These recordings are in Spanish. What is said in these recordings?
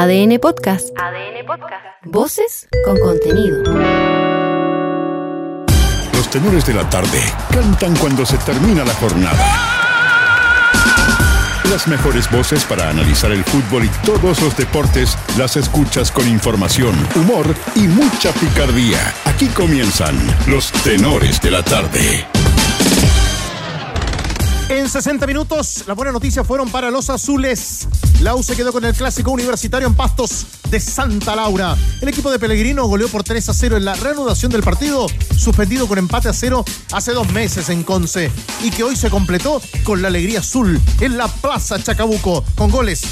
ADN Podcast. ADN Podcast. Voces con contenido. Los tenores de la tarde cantan cuando se termina la jornada. Las mejores voces para analizar el fútbol y todos los deportes las escuchas con información, humor y mucha picardía. Aquí comienzan los tenores de la tarde. En 60 minutos, las buenas noticias fueron para los azules. La U se quedó con el clásico universitario en Pastos de Santa Laura. El equipo de Pellegrino goleó por 3 a 0 en la reanudación del partido, suspendido con empate a 0 hace dos meses en Conce, y que hoy se completó con la alegría azul en la Plaza Chacabuco, con goles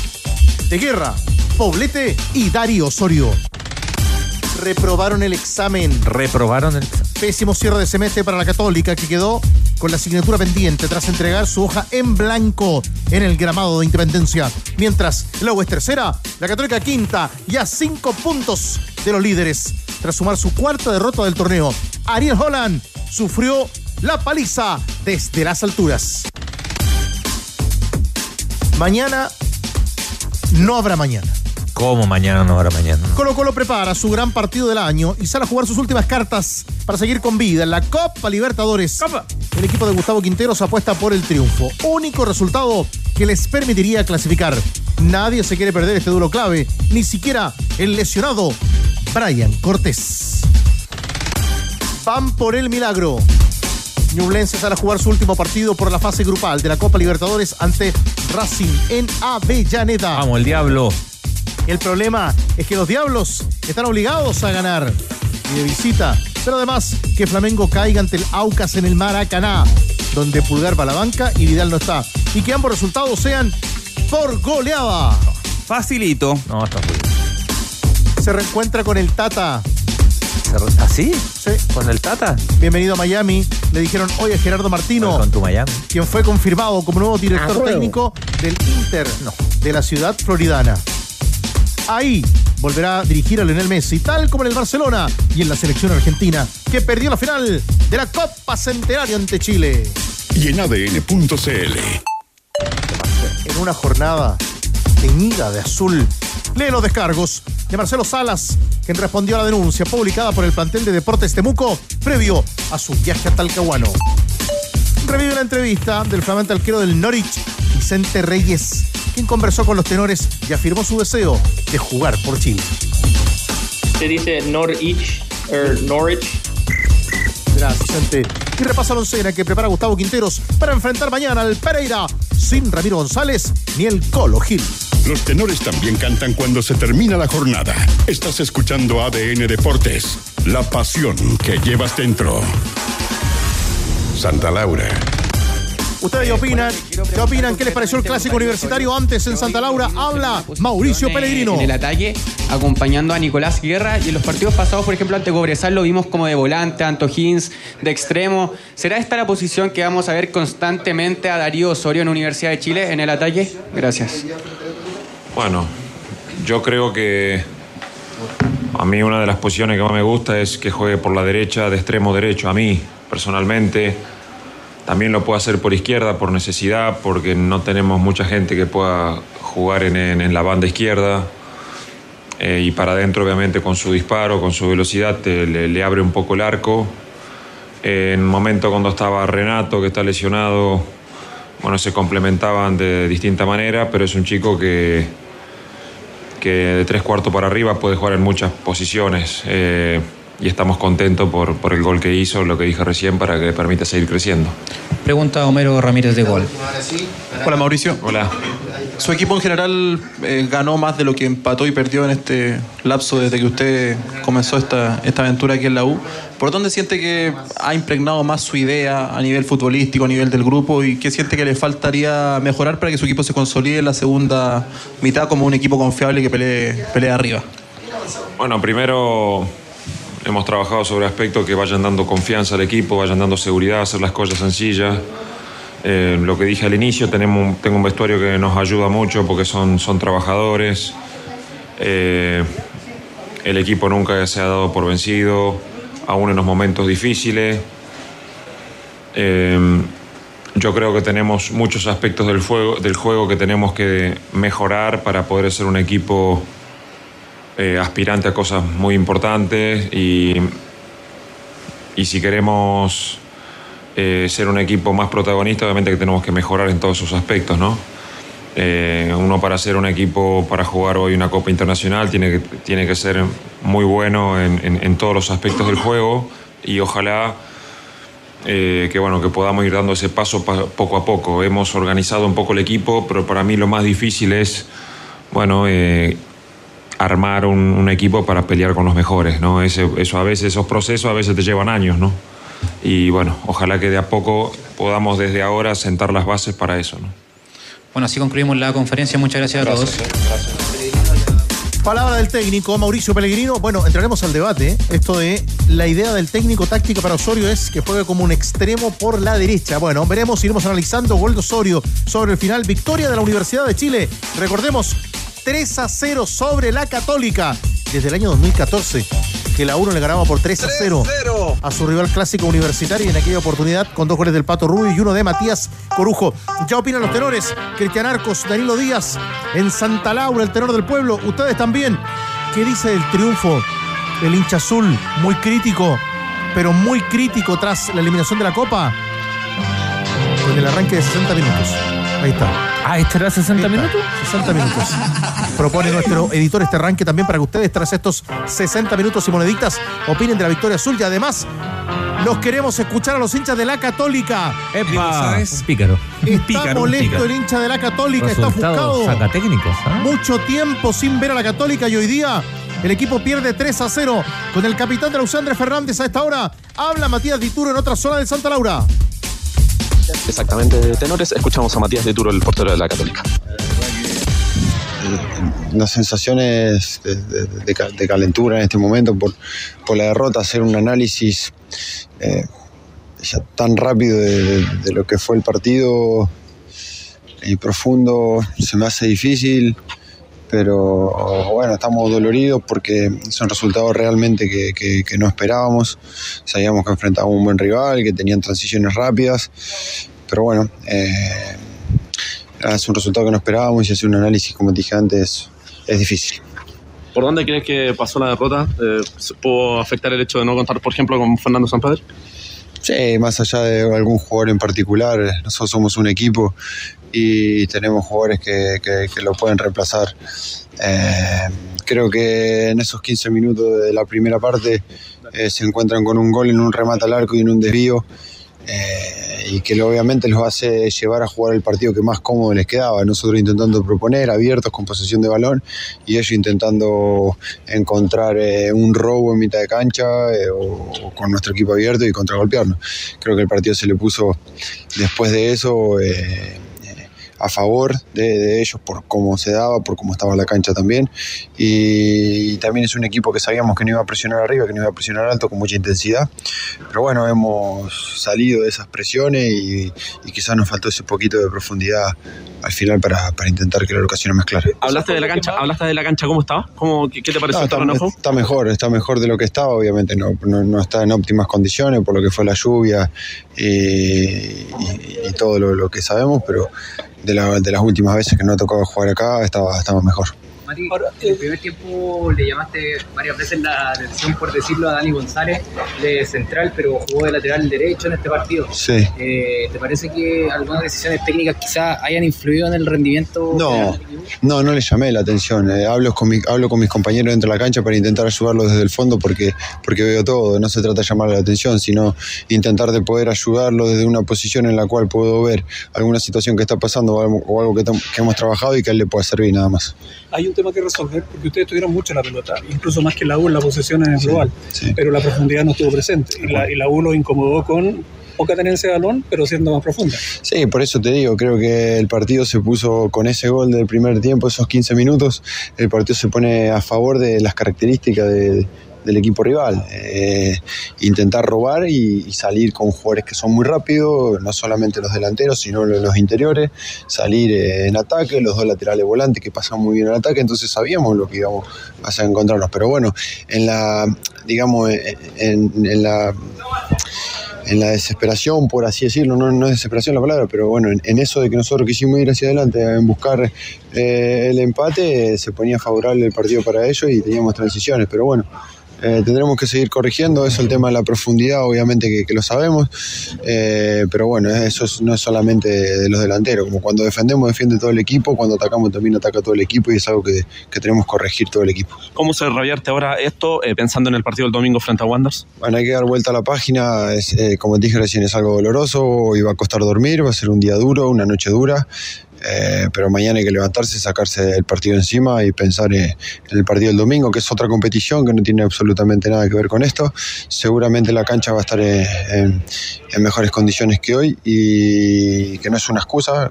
de Guerra, Poblete y Darío Osorio. Reprobaron el examen. Reprobaron el Pésimo cierre de semestre para la Católica, que quedó con la asignatura pendiente tras entregar su hoja en blanco en el gramado de Independencia. Mientras la U es tercera, la Católica quinta y a cinco puntos de los líderes. Tras sumar su cuarta derrota del torneo, Ariel Holland sufrió la paliza desde las alturas. Mañana no habrá mañana. ¿Cómo mañana no habrá mañana? Colo Colo prepara su gran partido del año y sale a jugar sus últimas cartas para seguir con vida en la Copa Libertadores. El equipo de Gustavo Quinteros apuesta por el triunfo. Único resultado que les permitiría clasificar. Nadie se quiere perder este duro clave, ni siquiera el lesionado Brian Cortés. Van por el milagro. Ñublense sale a jugar su último partido por la fase grupal de la Copa Libertadores ante Racing en Avellaneda. Vamos, el diablo. El problema es que los Diablos están obligados a ganar y de visita, pero además que Flamengo caiga ante el Aucas en el Maracaná, donde Pulgar va a la banca y Vidal no está, y que ambos resultados sean por goleada. Facilito. No, está muy Se reencuentra con el Tata. ¿Así? Sí. ¿Con el Tata? Bienvenido a Miami. Le dijeron hoy a Gerardo Martino, Con tu Miami. quien fue confirmado como nuevo director técnico del Inter de la ciudad floridana. Ahí volverá a dirigir a Lionel Messi, tal como en el Barcelona y en la selección argentina, que perdió la final de la Copa Centenario ante Chile. Y en ADN.cl. En una jornada teñida de azul. Lee los descargos de Marcelo Salas, quien respondió a la denuncia publicada por el plantel de Deportes Temuco previo a su viaje a Talcahuano. Revive la entrevista del flamante arquero del Norwich, Vicente Reyes, quien conversó con los tenores y afirmó su deseo de jugar por Chile. Se dice Norwich, er, Norwich. Gracias, Vicente. Y repasa la oncena que prepara Gustavo Quinteros para enfrentar mañana al Pereira sin Ramiro González ni el Colo Gil. Los tenores también cantan cuando se termina la jornada. Estás escuchando ADN Deportes, la pasión que llevas dentro. Santa Laura. ¿Ustedes qué opinan? ¿Qué opinan? ¿Qué les pareció el clásico universitario antes en Santa Laura? Habla Mauricio Pellegrino. En el ataque, acompañando a Nicolás Guerra. Y en los partidos pasados, por ejemplo, ante Cobresal lo vimos como de volante, Anto Hins de extremo. ¿Será esta la posición que vamos a ver constantemente a Darío Osorio en Universidad de Chile en el ataque? Gracias. Bueno, yo creo que a mí una de las posiciones que más me gusta es que juegue por la derecha de extremo derecho. A mí, personalmente, también lo puedo hacer por izquierda por necesidad, porque no tenemos mucha gente que pueda jugar en, la banda izquierda. Eh, y para adentro, obviamente, con su disparo, con su velocidad, te- le, le abre un poco el arco. Eh, en un momento cuando estaba Renato, que está lesionado, bueno, se complementaban de distinta manera, pero es un chico que, que de tres cuartos para arriba puede jugar en muchas posiciones. eh, y estamos contentos por, por el gol que hizo, lo que dije recién, para que le permita seguir creciendo. Pregunta Homero Ramírez de Gol. Hola Mauricio. Hola. Su equipo en general eh, ganó más de lo que empató y perdió en este lapso desde que usted comenzó esta, esta aventura aquí en la U. ¿Por dónde siente que ha impregnado más su idea a nivel futbolístico, a nivel del grupo? ¿Y qué siente que le faltaría mejorar para que su equipo se consolide en la segunda mitad como un equipo confiable que pelee, pelee arriba? Bueno, primero hemos trabajado sobre aspectos que vayan dando confianza al equipo, vayan dando seguridad, hacer las cosas sencillas. Eh, lo que dije al inicio, tenemos, tengo un vestuario que nos ayuda mucho porque son, son trabajadores. Eh, el equipo nunca se ha dado por vencido, aún en los momentos difíciles. Eh, yo creo que tenemos muchos aspectos del, fuego- del juego que tenemos que mejorar para poder ser un equipo eh, aspirante a cosas muy importantes y, y si queremos eh, ser un equipo más protagonista, obviamente que tenemos que mejorar en todos esos aspectos, ¿no? Eh, uno para ser un equipo, para jugar hoy una Copa Internacional, tiene que, tiene que ser muy bueno en, en- todos los aspectos del juego y ojalá que, bueno, que podamos ir dando ese paso pa- poco a poco. Hemos organizado un poco el equipo, pero para mí lo más difícil es bueno, armar un, un equipo para pelear con los mejores. ¿no? Ese- eso a veces, esos procesos a veces te llevan años. ¿no? Y bueno, ojalá que de a poco podamos desde ahora sentar las bases para eso. ¿no? Bueno, así concluimos la conferencia. Muchas gracias, a todos. Palabra del técnico Mauricio Pellegrino. Bueno, entraremos al debate. ¿eh? Esto de la idea del técnico táctica para Osorio es que juegue como un extremo por la derecha. Bueno, veremos, iremos analizando gol de Osorio sobre el final. Victoria de la Universidad de Chile. Recordemos, 3 a 0 sobre la Católica. Desde el año 2014, que la 1 le ganaba por 3 a 0 a su rival clásico universitario y en aquella oportunidad con dos goles del Pato Rubio y uno de Matías Corujo. Ya opinan los tenores, Cristian Arcos, Danilo Díaz, en Santa Laura, el tenor del pueblo. Ustedes también. ¿Qué dice del triunfo del hincha azul? Muy crítico, pero muy crítico tras la eliminación de la Copa. Con el arranque de 60 minutos. Ahí está. Ah, ¿este era 60 minutos? 60 minutos. Propone nuestro editor este arranque también para que ustedes, tras estos 60 minutos y moneditas, opinen de la victoria azul y además los queremos escuchar a los hinchas de la Católica. ¡Epa! Un pícaro. Está molesto el hincha de la Católica, está ofuscado. sacatécnicos, ¿ah? Mucho tiempo sin ver a la Católica y hoy día el equipo pierde 3 a 0 con el capitán de la UCE, Andrés Fernández. A esta hora habla Matías Dituro en otra zona de Santa Laura. Exactamente, tenores. Escuchamos a Matías de Turo, el portero de la Católica. las sensaciones de, de- de ca- de calentura en este momento por, por la derrota, hacer un análisis eh, tan rápido de, de- de lo que fue el partido y profundo se me hace difícil, pero bueno, estamos doloridos porque son resultados realmente que, que- que no esperábamos. Sabíamos que enfrentábamos un buen rival, que tenían transiciones rápidas, pero bueno, eh, es un resultado que no esperábamos y hacer un análisis, como te dije antes, es difícil. ¿Por dónde crees que pasó la derrota? Eh, ¿Pudo afectar el hecho de no contar, por ejemplo, con Fernando Sampader? Sí, más allá de algún jugador en particular, nosotros somos un equipo y tenemos jugadores que, que- que lo pueden reemplazar. Eh, creo que en esos 15 minutos de la primera parte eh, se encuentran con un gol en un remate al arco y en un desvío. eh, y que obviamente los hace llevar a jugar el partido que más cómodo les quedaba. Nosotros intentando proponer, abiertos con posesión de balón, y ellos intentando encontrar eh, un robo en mitad de cancha eh, o, o con nuestro equipo abierto y contragolpearnos. Creo que el partido se le puso después de eso eh, a favor de, de ellos por cómo se daba, por cómo estaba la cancha también. Y, también es un equipo que sabíamos que no iba a presionar arriba, que no iba a presionar alto con mucha intensidad. Pero bueno, hemos salido de esas presiones y, y quizás nos faltó ese poquito de profundidad al final para, para intentar que la ocasión más clara. ¿Hablaste de la cancha? ¿Hablaste de la cancha cómo estaba? ¿Cómo, qué, qué te pareció No, está, juego? está mejor, está mejor de lo que estaba, obviamente no, no, no está en óptimas condiciones por lo que fue la lluvia y, y- y todo lo, lo que sabemos, pero de, la- de las últimas veces que no ha tocado jugar acá estaba, estaba mejor. Mati, en el primer tiempo le llamaste varias veces la atención, por decirlo, a Dani González de central, pero jugó de lateral derecho en este partido. Sí. Eh, ¿Te parece que algunas decisiones técnicas quizás hayan influido en el rendimiento? No, general del equipo? no, no le llamé la atención. Eh, hablo, con mi- hablo con mis compañeros dentro de la cancha para intentar ayudarlos desde el fondo porque, porque veo todo. No se trata de llamar la atención, sino intentar de poder ayudarlos desde una posición en la cual puedo ver alguna situación que está pasando o algo, o algo que, que hemos trabajado y que a él le pueda servir nada más. hay un tema que resolver porque ustedes tuvieron mucho la pelota, incluso más que la U en la posesión en el global, pero la profundidad no estuvo presente. Y la, y la U lo incomodó con poca tenencia de balón, pero siendo más profunda. Sí, por eso te digo, creo que el partido se puso con ese gol del primer tiempo, esos 15 minutos, el partido se pone a favor de las características de- del equipo rival. Eh, intentar robar y, salir con jugadores que son muy rápidos, no solamente los delanteros, sino los, interiores, salir eh, en ataque, los dos laterales volantes que pasan muy bien en ataque, entonces sabíamos lo que íbamos a encontrarnos. Pero bueno, en la, digamos, en, en la en la desesperación, por así decirlo, no, no es desesperación la palabra, pero bueno, en, eso de que nosotros quisimos ir hacia adelante, en buscar eh, el empate, se ponía favorable el partido para ellos y teníamos transiciones, pero bueno. Eh, tendremos que seguir corrigiendo, eso es el tema de la profundidad, obviamente que, lo sabemos, eh, pero bueno, eso no es solamente de, los delanteros, como cuando defendemos defiende todo el equipo, cuando atacamos también ataca todo el equipo y es algo que, tenemos que corregir todo el equipo. ¿Cómo se desarrollarte ahora esto eh, pensando en el partido del domingo frente a Wanderers? Bueno, hay que dar vuelta a la página, es, como dije recién, es algo doloroso, y va a costar dormir, va a ser un día duro, una noche dura, eh, pero mañana hay que levantarse, sacarse el partido encima y pensar en el partido del domingo, que es otra competición que no tiene absolutamente nada que ver con esto. Seguramente la cancha va a estar en, mejores condiciones que hoy y que no es una excusa.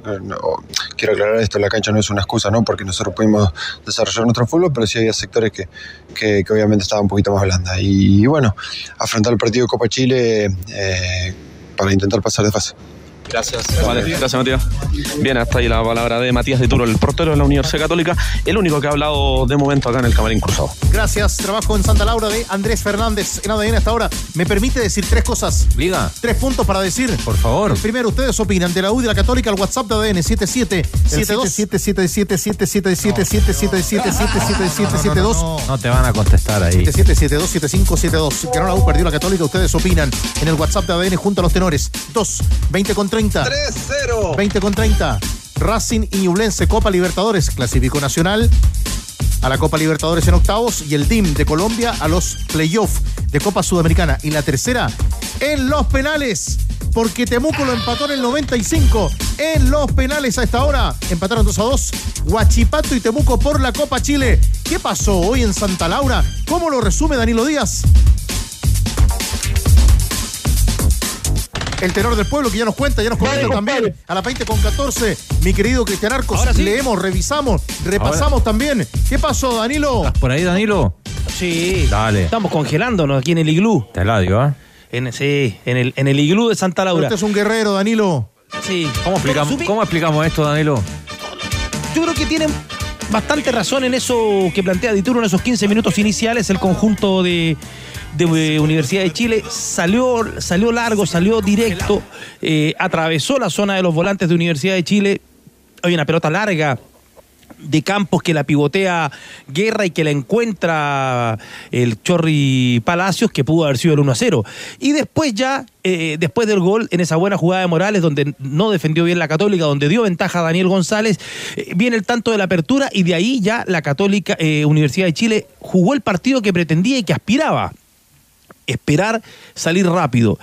quiero aclarar esto, la cancha no es una excusa, ¿no? porque nosotros pudimos desarrollar nuestro fútbol, pero sí había sectores que, que, obviamente estaban un poquito más blanda. Y, bueno, afrontar el partido de Copa Chile eh, para intentar pasar de fase. Gracias. gracias Matías. Bien, hasta ahí la palabra de Matías de Turo, el portero de la Universidad Católica, el único que ha hablado de momento acá en el Camarín Cruzado. Gracias. Trabajo en Santa Laura de Andrés Fernández en ADN hasta ahora. ¿Me permite decir tres cosas? Diga. Tres puntos para decir. Por favor. Primero, ustedes opinan de la U de la Católica al WhatsApp de ADN 7772 No te van a contestar ahí. 77727572. Ganó la U, perdió la Católica. Ustedes opinan en el WhatsApp de ADN junto a los tenores. 2, 20 con 30. 3-0. 20 con 30. Racing y Ñublense Copa Libertadores. Clasificó Nacional a la Copa Libertadores en octavos y el DIM de Colombia a los playoffs de Copa Sudamericana. Y la tercera en los penales. Porque Temuco lo empató en el 95. En los penales a esta hora. Empataron 2 a 2. Huachipato y Temuco por la Copa Chile. ¿Qué pasó hoy en Santa Laura? ¿Cómo lo resume Danilo Díaz? El tenor del pueblo que ya nos cuenta, ya nos comenta también a las 20 con 14. Mi querido Cristian Arcos, leemos, revisamos, repasamos también. ¿Qué pasó, Danilo? ¿Estás por ahí, Danilo? Sí. Dale. Estamos congelándonos aquí en el iglú. Te la digo, ¿eh? En, sí, en el, en el iglú de Santa Laura. Usted es un guerrero, Danilo. Sí. ¿Cómo explicamos, ¿Cómo explicamos esto, Danilo? Yo creo que tienen bastante razón en eso que plantea Dituro en esos 15 minutos iniciales, el conjunto de, de Universidad de Chile salió, salió largo, salió directo, eh, atravesó la zona de los volantes de Universidad de Chile. Hay una pelota larga de Campos que la pivotea Guerra y que la encuentra el Chorri Palacios, que pudo haber sido el 1 a 0. Y después ya, eh, después del gol, en esa buena jugada de Morales, donde no defendió bien la Católica, donde dio ventaja a Daniel González, eh, viene el tanto de la apertura y de ahí ya la Católica Universidad de Chile jugó el partido que pretendía y que aspiraba esperar salir rápido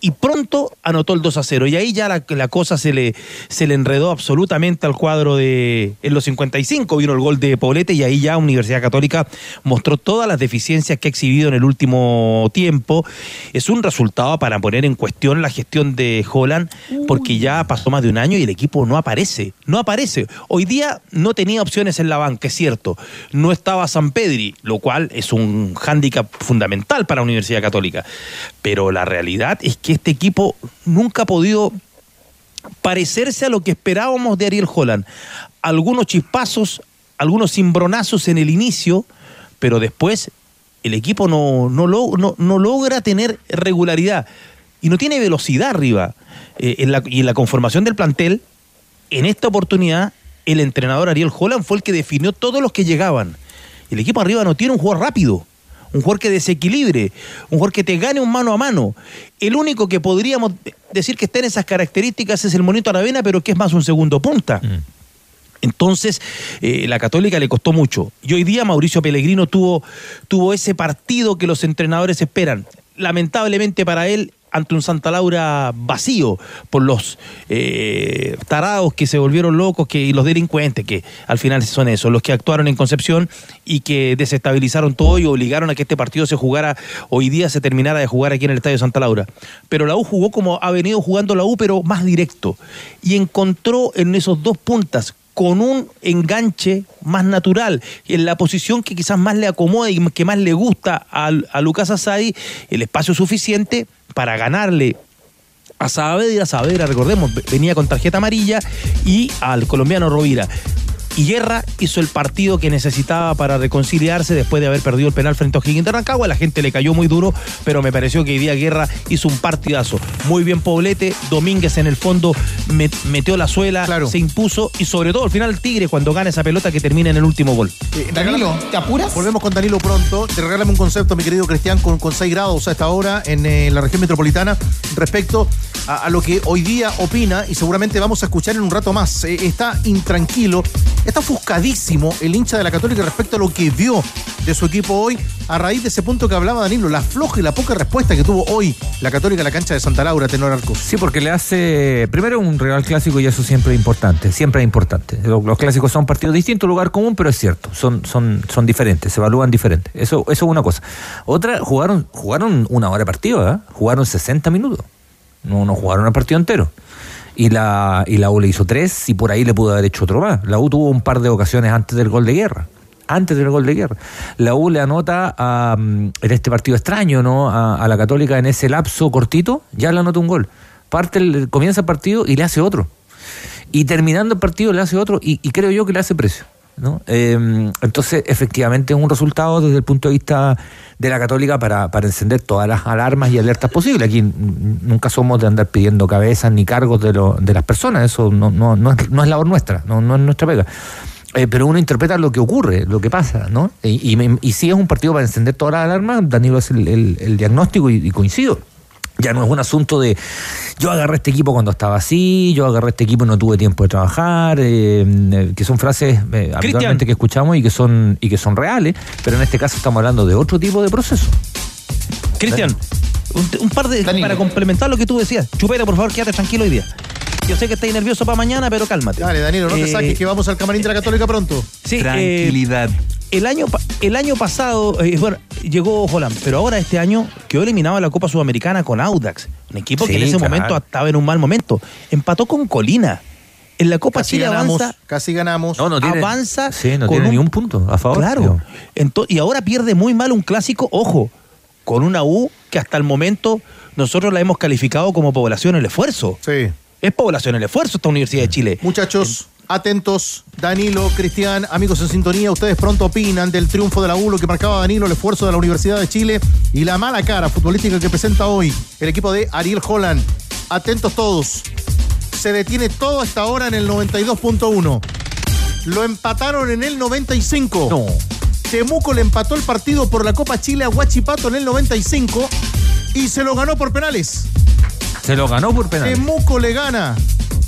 y pronto anotó el 2 a 0. Y ahí ya la, cosa se le, se le enredó absolutamente al cuadro de. En los 55 vino el gol de Poblete y ahí ya Universidad Católica mostró todas las deficiencias que ha exhibido en el último tiempo. Es un resultado para poner en cuestión la gestión de Holland, porque ya pasó más de un año y el equipo no aparece. No aparece. Hoy día no tenía opciones en la banca, es cierto. No estaba San Pedri, lo cual es un hándicap fundamental para Universidad Católica. Pero la realidad es que este equipo nunca ha podido parecerse a lo que esperábamos de Ariel Holland. Algunos chispazos, algunos cimbronazos en el inicio, pero después el equipo no, no, logra tener regularidad y no tiene velocidad arriba. Eh, y en la conformación del plantel, en esta oportunidad, el entrenador Ariel Holland fue el que definió todos los que llegaban. El equipo arriba no tiene un jugador rápido un jugador que desequilibre, un jugador que te gane un mano a mano. El único que podríamos decir que está en esas características es el Monito Aravena, pero que es más un segundo punta. Mm. Entonces, eh, la Católica le costó mucho. Y hoy día Mauricio Pellegrino tuvo, tuvo ese partido que los entrenadores esperan. Lamentablemente para él, ante un Santa Laura vacío por los eh, tarados que se volvieron locos que, y los delincuentes, que al final son esos, los que actuaron en Concepción y que desestabilizaron todo y obligaron a que este partido se jugara, hoy día se terminara de jugar aquí en el Estadio Santa Laura. Pero la U jugó como ha venido jugando la U, pero más directo. Y encontró en esos dos puntas con un enganche más natural, en la posición que quizás más le acomoda y que más le gusta a, a Lucas Asadi, el espacio suficiente para ganarle a Saavedra, Saavedra, recordemos, venía con tarjeta amarilla, y al colombiano Rovira. Y Guerra hizo el partido que necesitaba para reconciliarse después de haber perdido el penal frente a O'Higgins de Rancagua. La gente le cayó muy duro, pero me pareció que hoy día Guerra hizo un partidazo. Muy bien Poblete, Domínguez en el fondo metió la suela, se impuso y sobre todo al final el Tigre cuando gana esa pelota que termina en el último gol. Eh, Danilo, ¿te apuras? Volvemos con Danilo pronto. Te regálame un concepto, mi querido Cristian, con, con 6 grados a esta hora en eh, la región metropolitana respecto a, lo que hoy día opina y seguramente vamos a escuchar en un rato más. Eh, está intranquilo, está ofuscadísimo el hincha de la Católica respecto a lo que vio de su equipo hoy a raíz de ese punto que hablaba Danilo, la floja y la poca respuesta que tuvo hoy la Católica en la cancha de Santa Laura, Tenor Arcos. Sí, porque le hace primero un real clásico y eso siempre es importante, siempre es importante. Los, clásicos son partidos distintos, lugar común, pero es cierto, son, son, son diferentes, se evalúan diferentes. Eso, eso es una cosa. Otra, jugaron, jugaron una hora de partido, ¿eh? jugaron 60 minutos. No, no jugaron el partido entero. Y la, y la U le hizo tres y por ahí le pudo haber hecho otro más. La U tuvo un par de ocasiones antes del gol de guerra. Antes del gol de guerra. La U le anota a, mm, en este partido extraño, ¿no? A, la Católica en ese lapso cortito, ya le anota un gol. Parte, comienza el partido y le hace otro. Y terminando el partido le hace otro y creo yo que le hace precio. ¿No? Em, entonces, efectivamente, es un resultado desde el punto de vista de la católica para, encender todas las alarmas y alertas posibles. Aquí nunca somos de andar pidiendo cabezas ni cargos de, lo, de las personas, eso no, no, no, es, no es labor nuestra, no, es nuestra pega. Eh, pero uno interpreta lo que ocurre, lo que pasa, ¿no? Y, y, si es un partido para encender todas las alarmas, Danilo el, el, diagnóstico y coincido. Ya no es un asunto de yo agarré este equipo cuando estaba así, yo agarré este equipo y no tuve tiempo de trabajar, eh, eh, que son frases eh, habitualmente que escuchamos y que son y que son reales, pero en este caso estamos hablando de otro tipo de proceso. Cristian, un, par de para complementar lo que tú decías. Chupeta, por favor, quédate tranquilo hoy día. Yo sé que estáis nervioso para mañana, pero cálmate. Dale, Danilo, no te saques que vamos al camarín de la Católica pronto. Sí, Tranquilidad el año, el año pasado, eh, bueno, llegó Holland, pero ahora este año quedó eliminado en la Copa Sudamericana con Audax, un equipo que en ese momento estaba en un mal momento. Empató con Colina. En la Copa casi Chile ganamos, avanza. Casi ganamos. No, no tiene, avanza. Sí, no tiene ni un punto a favor. Claro. y ahora pierde muy mal un clásico, ojo, con una U que hasta el momento nosotros la hemos calificado como población el esfuerzo. Sí. Es población el esfuerzo esta Universidad de Chile. Muchachos, Atentos, Danilo, Cristian, amigos en sintonía, ustedes pronto opinan del triunfo de la U, lo que marcaba Danilo, el esfuerzo de la Universidad de Chile y la mala cara futbolística que presenta hoy el equipo de Ariel Holland. Atentos todos. Se detiene todo hasta ahora en el 92.1. Lo empataron en el 95. No. Temuco le empató el partido por la Copa Chile a Huachipato en el 95 y se lo ganó por penales. Se lo ganó por penales. Temuco le gana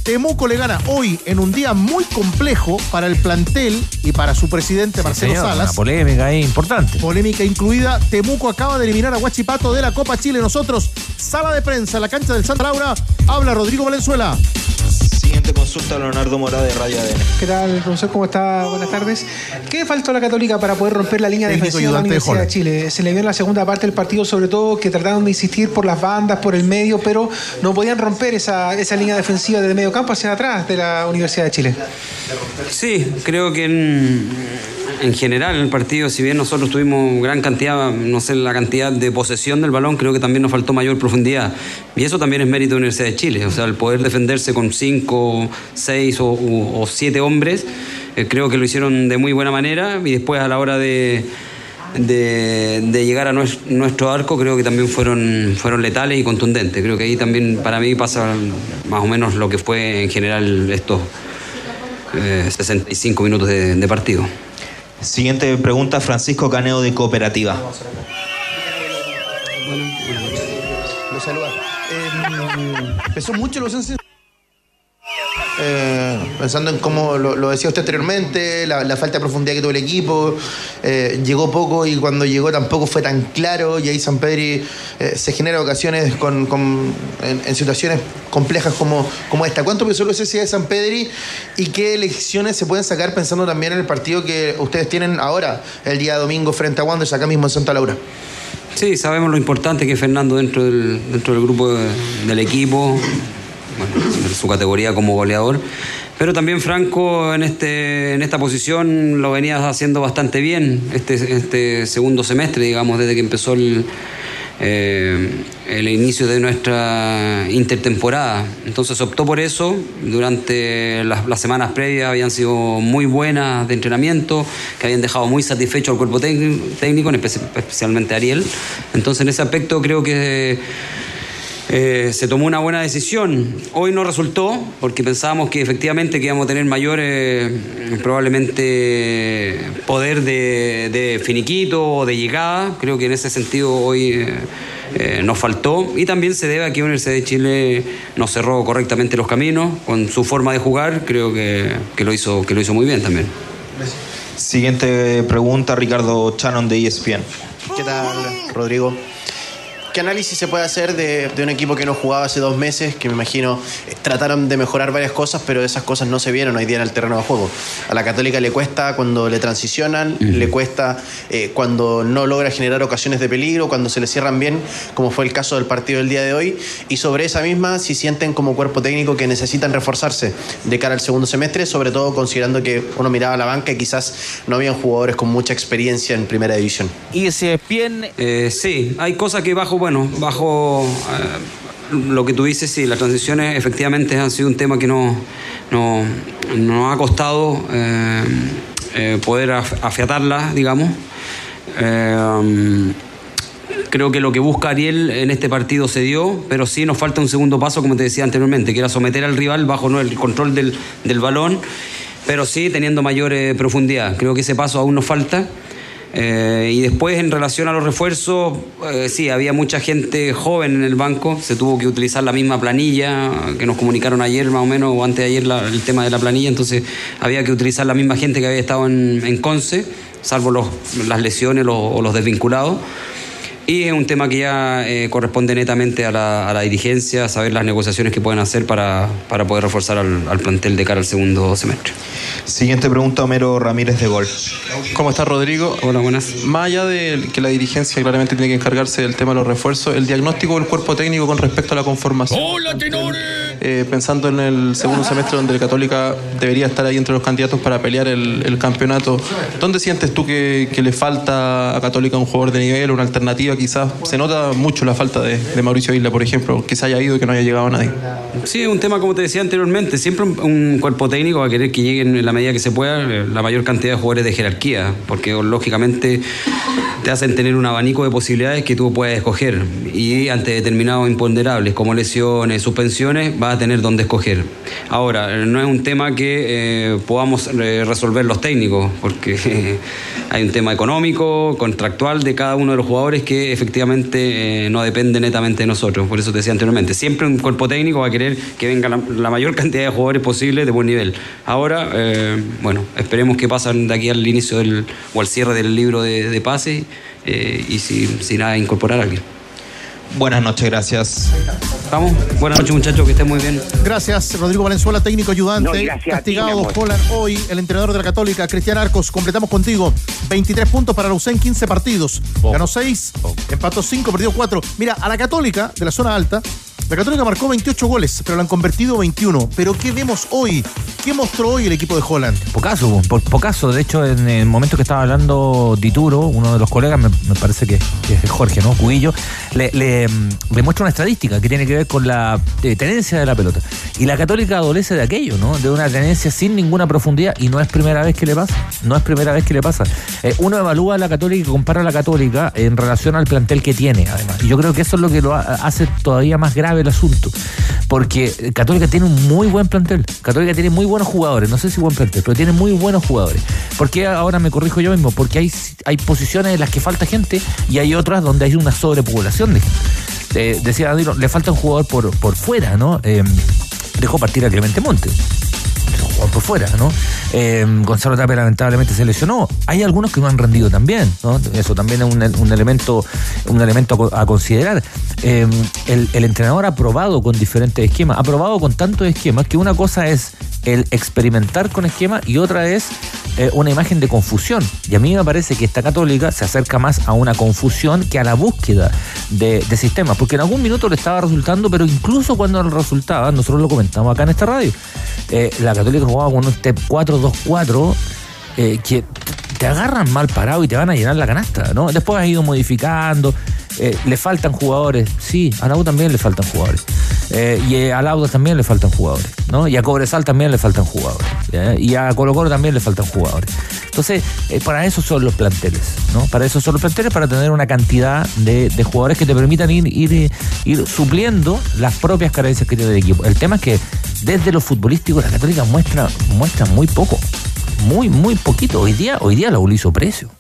Temuco le gana hoy en un día muy complejo para el plantel y para su presidente Marcelo Salas. Una polémica ahí importante. Polémica incluida. Temuco acaba de eliminar a Huachipato de la Copa Chile. Nosotros, sala de prensa, la cancha del Santa Laura, habla Rodrigo Valenzuela. Siguiente consulta, Leonardo Mora de Radio ADN. ¿Qué tal, profesor? ¿Cómo está? Buenas tardes. ¿Qué faltó a la Católica para poder romper la línea defensiva de la Universidad de, Chile? Se le vio en la segunda parte del partido, sobre todo, que trataron de insistir por las bandas, por el medio, pero no podían romper esa, esa línea defensiva desde medio campo hacia atrás de la Universidad de Chile. Sí, creo que en, en general en el partido, si bien nosotros tuvimos gran cantidad, no sé la cantidad de posesión del balón, creo que también nos faltó mayor profundidad. Y eso también es mérito de la Universidad de Chile. O sea, el poder defenderse con cinco, seis o, siete hombres, eh, creo que lo hicieron de muy buena manera. Y después a la hora de, de, llegar a nuestro, arco, creo que también fueron, fueron letales y contundentes. Creo que ahí también para mí pasa más o menos lo que fue en general estos 65 eh, minutos de partido. Siguiente pregunta, Francisco Caneo de Cooperativa. Lo saluda. Eh, pesó mucho los eh, pensando en cómo lo, decía usted anteriormente, la, falta de profundidad que tuvo el equipo, eh, llegó poco y cuando llegó tampoco fue tan claro y ahí San Pedri eh, se genera ocasiones con, en, situaciones complejas como, como esta. ¿Cuánto pesó la de San Pedri y qué lecciones se pueden sacar pensando también en el partido que ustedes tienen ahora, el día domingo frente a Wanderers, acá mismo en Santa Laura? Sí, sabemos lo importante que es Fernando dentro del, dentro del grupo del equipo bueno, su categoría como goleador. Pero también Franco en, este, en esta posición lo venía haciendo bastante bien este, este segundo semestre, digamos, desde que empezó el, eh, el inicio de nuestra intertemporada. Entonces optó por eso. Durante las, las, semanas previas habían sido muy buenas de entrenamiento, que habían dejado muy satisfecho al cuerpo técnico, especialmente a Ariel. Entonces en ese aspecto creo que eh, se tomó una buena decisión. Hoy no resultó porque pensábamos que efectivamente que íbamos a tener mayor eh, probablemente poder de, finiquito o de llegada. Creo que en ese sentido hoy eh, nos faltó y también se debe a que Universidad de Chile no cerró correctamente los caminos con su forma de jugar. Creo que, lo, hizo, que lo hizo muy bien también. Siguiente pregunta, Ricardo Chanon de ESPN. ¿Qué tal, Rodrigo? ¿Qué análisis se puede hacer de, un equipo que no jugaba hace dos meses, que me imagino eh, trataron de mejorar varias cosas, pero esas cosas no se vieron hoy día en el terreno de juego? A la Católica le cuesta cuando le transicionan, le cuesta eh, cuando no logra generar ocasiones de peligro, cuando se le cierran bien, como fue el caso del partido del día de hoy. Y sobre esa misma, si sienten como cuerpo técnico que necesitan reforzarse de cara al segundo semestre, sobre todo considerando que uno miraba a la banca y quizás no habían jugadores con mucha experiencia en primera división. Y ese bien, eh, sí, hay cosas que bajo bueno, bajo eh, lo que tú dices, sí, las transiciones efectivamente han sido un tema que nos no, ha costado eh, eh, poder afiatarla, digamos. creo que lo que busca Ariel en este partido se dio, pero sí nos falta un segundo paso, como te decía anteriormente, que era someter al rival bajo ¿no? el control del, del balón, pero sí teniendo mayor profundidad. Creo que ese paso aún nos falta. Eh, y después, en relación a los refuerzos, eh, sí, había mucha gente joven en el banco, se tuvo que utilizar la misma planilla que nos comunicaron ayer, más o menos, o antes de ayer, el tema de la planilla, entonces había que utilizar la misma gente que había estado en, en Conce, salvo los, las lesiones o los desvinculados. Y es un tema que ya eh, corresponde netamente a la, a la, dirigencia, saber las negociaciones que pueden hacer para, para poder reforzar al, al, plantel de cara al segundo semestre. Siguiente pregunta, Homero Ramírez de Gol. ¿Cómo está Rodrigo? Hola, buenas. Más allá de que la dirigencia claramente tiene que encargarse del tema de los refuerzos, el diagnóstico del cuerpo técnico con respecto a la conformación. ¡Hola, tenores! Eh, pensando en el segundo semestre donde el Católica debería estar ahí entre los candidatos para pelear el, el campeonato, ¿dónde sientes tú que, que, le falta a Católica un jugador de nivel, una alternativa? quizás se nota mucho la falta de, Mauricio Isla, por ejemplo, que se haya ido y que no haya llegado nadie. Sí, un tema, como te decía anteriormente, siempre un, cuerpo técnico va a querer que lleguen en la medida que se pueda la mayor cantidad de jugadores de jerarquía, porque lógicamente te hacen tener un abanico de posibilidades que tú puedes escoger y ante determinados imponderables como lesiones, suspensiones, a tener donde escoger. Ahora, no es un tema que eh, podamos eh, resolver los técnicos, porque hay un tema económico, contractual de cada uno de los jugadores que efectivamente eh, no depende netamente de nosotros. Por eso te decía anteriormente, siempre un cuerpo técnico va a querer que venga la, mayor cantidad de jugadores posible de buen nivel. Ahora, eh, bueno, esperemos que pasen de aquí al inicio del, o al cierre del libro de, de pase eh, y si, si nada, incorporar a alguien. Buenas noches, gracias. Vamos, buenas noches muchachos, que estén muy bien. Gracias, Rodrigo Valenzuela, técnico ayudante. Castigado Holland hoy, el entrenador de la Católica, Cristian Arcos. Completamos contigo. 23 puntos para la UCEN, 15 partidos. Ganó 6, empató 5, perdió 4. Mira, a la Católica de la zona alta la Católica marcó 28 goles, pero lo han convertido 21. Pero ¿qué vemos hoy? ¿Qué mostró hoy el equipo de Holland? Pocaso, por, pocaso. De hecho, en el momento que estaba hablando Dituro, uno de los colegas, me, parece que, es Jorge, ¿no? Cubillo, le, muestra una estadística que tiene que ver con la eh, tenencia de la pelota. Y la Católica adolece de aquello, ¿no? De una tenencia sin ninguna profundidad. Y no es primera vez que le pasa. No es primera vez que le pasa. Eh, uno evalúa a la Católica y compara a la Católica en relación al plantel que tiene, además. Y yo creo que eso es lo que lo hace todavía más grave el asunto. Porque Católica tiene un muy buen plantel. Católica tiene muy buenos jugadores. No sé si buen plantel, pero tiene muy buenos jugadores. ¿Por qué ahora me corrijo yo mismo? Porque hay, hay posiciones en las que falta gente y hay otras donde hay una sobrepoblación de gente. Eh, decía Danilo, le falta un jugador por, por fuera, ¿no? Eh, dejó partir a Clemente Montes por fuera, ¿no? Eh, Gonzalo Tapia lamentablemente se lesionó. Hay algunos que no han rendido también, ¿no? Eso también es un, elemento, un elemento a, considerar. Eh, el, entrenador ha probado con diferentes esquemas, ha probado con tantos esquemas que una cosa es el experimentar con esquemas y otra es eh, una imagen de confusión. Y a mí me parece que esta católica se acerca más a una confusión que a la búsqueda de, sistemas, porque en algún minuto le estaba resultando, pero incluso cuando resultaba, nosotros lo comentamos acá en esta radio, eh, la católica jugaba con un step 4-2-4 eh, que te agarran mal parado y te van a llenar la canasta, ¿no? Después ha ido modificando. Eh, le faltan jugadores, sí, a la U también le faltan jugadores. Eh, y a Lauda también le faltan jugadores, ¿no? Y a Cobresal también le faltan jugadores. Y a Colo Colo también le faltan jugadores. Entonces, eh, para eso son los planteles, ¿no? Para eso son los planteles, para tener una cantidad de, jugadores que te permitan ir, ir, ir, supliendo las propias carencias que tiene el equipo. El tema es que desde lo futbolístico la Católica muestra, muestra muy poco. Muy, muy poquito. Hoy día, hoy día la hizo precio.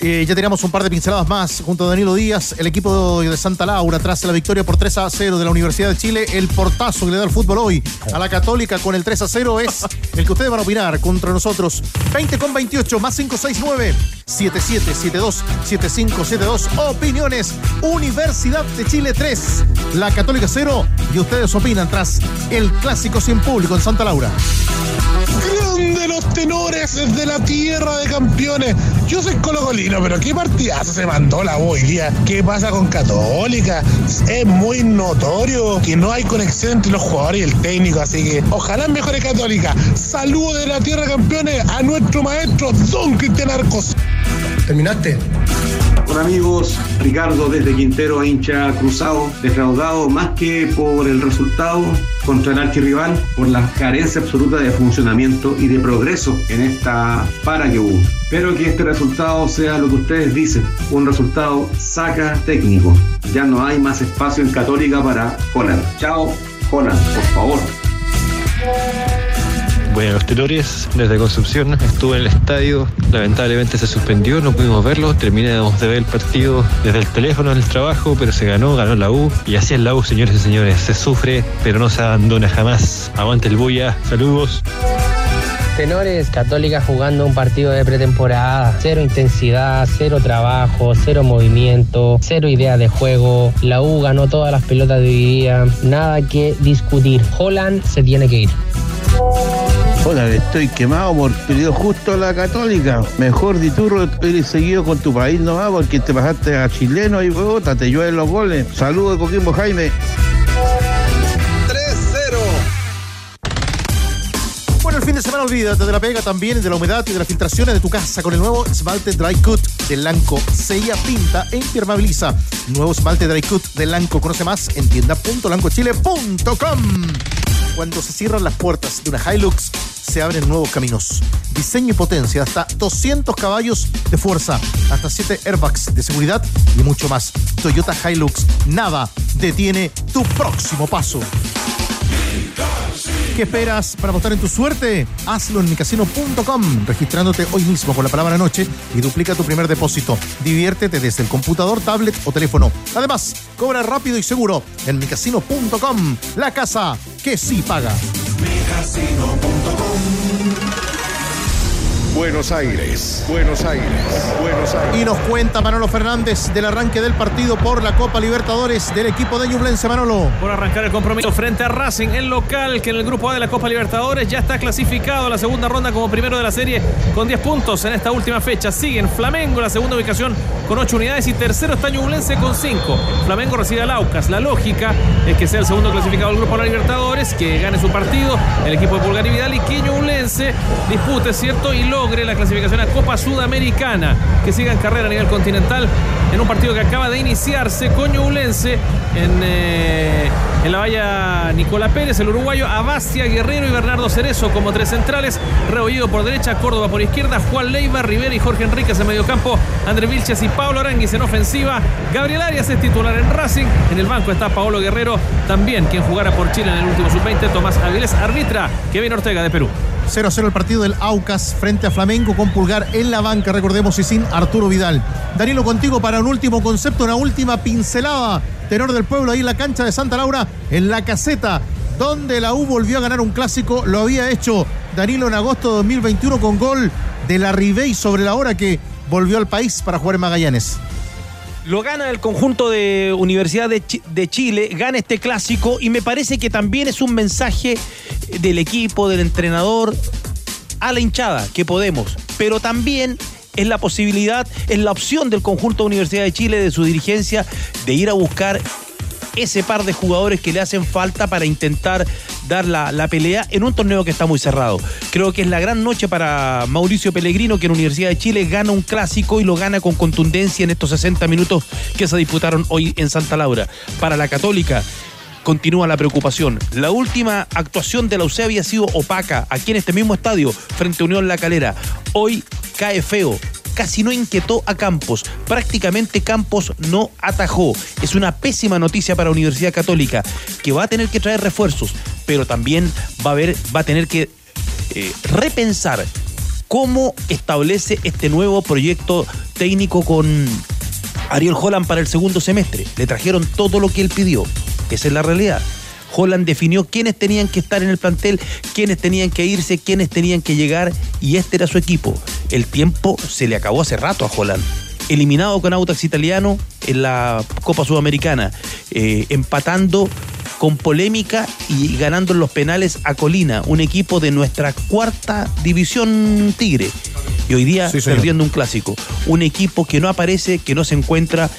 Eh, ya teníamos un par de pinceladas más junto a Danilo Díaz, el equipo de Santa Laura tras la victoria por 3 a 0 de la Universidad de Chile. El portazo que le da el fútbol hoy a la Católica con el 3 a 0 es el que ustedes van a opinar contra nosotros. 20 con 28 más 569 7772 7572. Opiniones. Universidad de Chile 3, la Católica 0 y ustedes opinan tras el clásico sin público en Santa Laura. Grande los tenores de la tierra de campeones. Yo soy colocolino, pero qué partidazo se mandó la hoy día. ¿Qué pasa con Católica? Es muy notorio que no hay conexión entre los jugadores y el técnico, así que ojalá mejore Católica. Saludo de la tierra de campeones a nuestro maestro Don Cristian Arcos. ¿Terminaste? Hola amigos, Ricardo desde Quintero, hincha cruzado, defraudado más que por el resultado contra el archirrival, por la carencia absoluta de funcionamiento y de progreso en esta para que hubo. Espero que este resultado sea lo que ustedes dicen, un resultado saca técnico. Ya no hay más espacio en Católica para Holland. Chao, Holland, por favor. Bueno, los tenores desde Concepción, estuve en el estadio, lamentablemente se suspendió, no pudimos verlo, terminamos de ver el partido desde el teléfono en el trabajo, pero se ganó, ganó la U, y así es la U, señores y señores, se sufre, pero no se abandona jamás. Aguante el bulla, saludos. Tenores Católica jugando un partido de pretemporada. Cero intensidad, cero trabajo, cero movimiento, cero idea de juego. La U ganó todas las pelotas de hoy día. Nada que discutir. Holland se tiene que ir. Hola, estoy quemado por perdió justo la católica. Mejor Diturro eres seguido con tu país nomás porque te pasaste a chileno y bota, te llueven los goles. Saludos Coquimbo Jaime. 3-0. Bueno, el fin de semana olvídate de la pega también, de la humedad y de las filtraciones de tu casa con el nuevo esmalte Dry Cut de Lanco. Sella, pinta e impermeabiliza. Nuevo esmalte Dry Cut de Lanco. Conoce más en tienda.lancochile.com. Cuando se cierran las puertas de una Hilux, se abren nuevos caminos. Diseño y potencia, hasta 200 caballos de fuerza, hasta 7 airbags de seguridad y mucho más. Toyota Hilux, nada detiene tu próximo paso. ¿Qué esperas para apostar en tu suerte? Hazlo en micasino.com, registrándote hoy mismo con la palabra noche y duplica tu primer depósito. Diviértete desde el computador, tablet o teléfono. Además, cobra rápido y seguro en micasino.com, la casa que sí paga. Buenos Aires, Buenos Aires, Buenos Aires. Y nos cuenta Manolo Fernández del arranque del partido por la Copa Libertadores del equipo de Ñublense, Manolo. Por arrancar el compromiso frente a Racing, el local que en el grupo A de la Copa Libertadores ya está clasificado a la segunda ronda como primero de la serie con 10 puntos en esta última fecha. Siguen Flamengo la segunda ubicación con 8 unidades y tercero está Ñublense con 5. Flamengo recibe a Laucas. La lógica es que sea el segundo clasificado del grupo A la Libertadores, que gane su partido el equipo de Pulgar y Vidal y que Ñublense dispute, ¿cierto? Y lo logre la clasificación a Copa Sudamericana, que siga en carrera a nivel continental en un partido que acaba de iniciarse Coño Ulense en, eh, en la valla Nicola Pérez, el uruguayo, Abastia, Guerrero y Bernardo Cerezo como tres centrales, rebollido por derecha, Córdoba por izquierda, Juan Leiva, Rivera y Jorge Enríquez en medio campo, Andrés Vilches y Pablo Aranguis en ofensiva, Gabriel Arias es titular en Racing, en el banco está Paolo Guerrero, también quien jugara por Chile en el último sub-20, Tomás Avilés, arbitra Kevin Ortega de Perú. 0-0 el partido del Aucas frente a Flamengo con Pulgar en la banca, recordemos, y sin Arturo Vidal. Danilo, contigo para un último concepto, una última pincelada. Tenor del pueblo ahí en la cancha de Santa Laura, en la caseta, donde la U volvió a ganar un clásico. Lo había hecho Danilo en agosto de 2021 con gol de la Ribey sobre la hora que volvió al país para jugar en Magallanes. Lo gana el conjunto de Universidad de, de, Chile, gana este clásico y me parece que también es un mensaje del equipo, del entrenador, a la hinchada, que podemos, pero también es la posibilidad, es la opción del conjunto de Universidad de Chile, de su dirigencia, de ir a buscar ese par de jugadores que le hacen falta para intentar dar la, la pelea en un torneo que está muy cerrado. Creo que es la gran noche para Mauricio Pellegrino, que en Universidad de Chile gana un clásico y lo gana con contundencia en estos 60 minutos que se disputaron hoy en Santa Laura. Para la Católica, continúa la preocupación. La última actuación de la UCE había sido opaca aquí en este mismo estadio, frente a Unión La Calera. Hoy cae feo. Casi no inquietó a Campos. Prácticamente Campos no atajó. Es una pésima noticia para Universidad Católica, que va a tener que traer refuerzos, pero también va a, haber, va a tener que eh, repensar cómo establece este nuevo proyecto técnico con Ariel Holland para el segundo semestre. Le trajeron todo lo que él pidió. Esa es la realidad. Holland definió quiénes tenían que estar en el plantel, quiénes tenían que irse, quiénes tenían que llegar y este era su equipo. El tiempo se le acabó hace rato a Holland. Eliminado con Autax Italiano en la Copa Sudamericana, eh, empatando con polémica y ganando en los penales a Colina, un equipo de nuestra cuarta división Tigre. Y hoy día perdiendo un clásico. Un equipo que no aparece, que no se encuentra.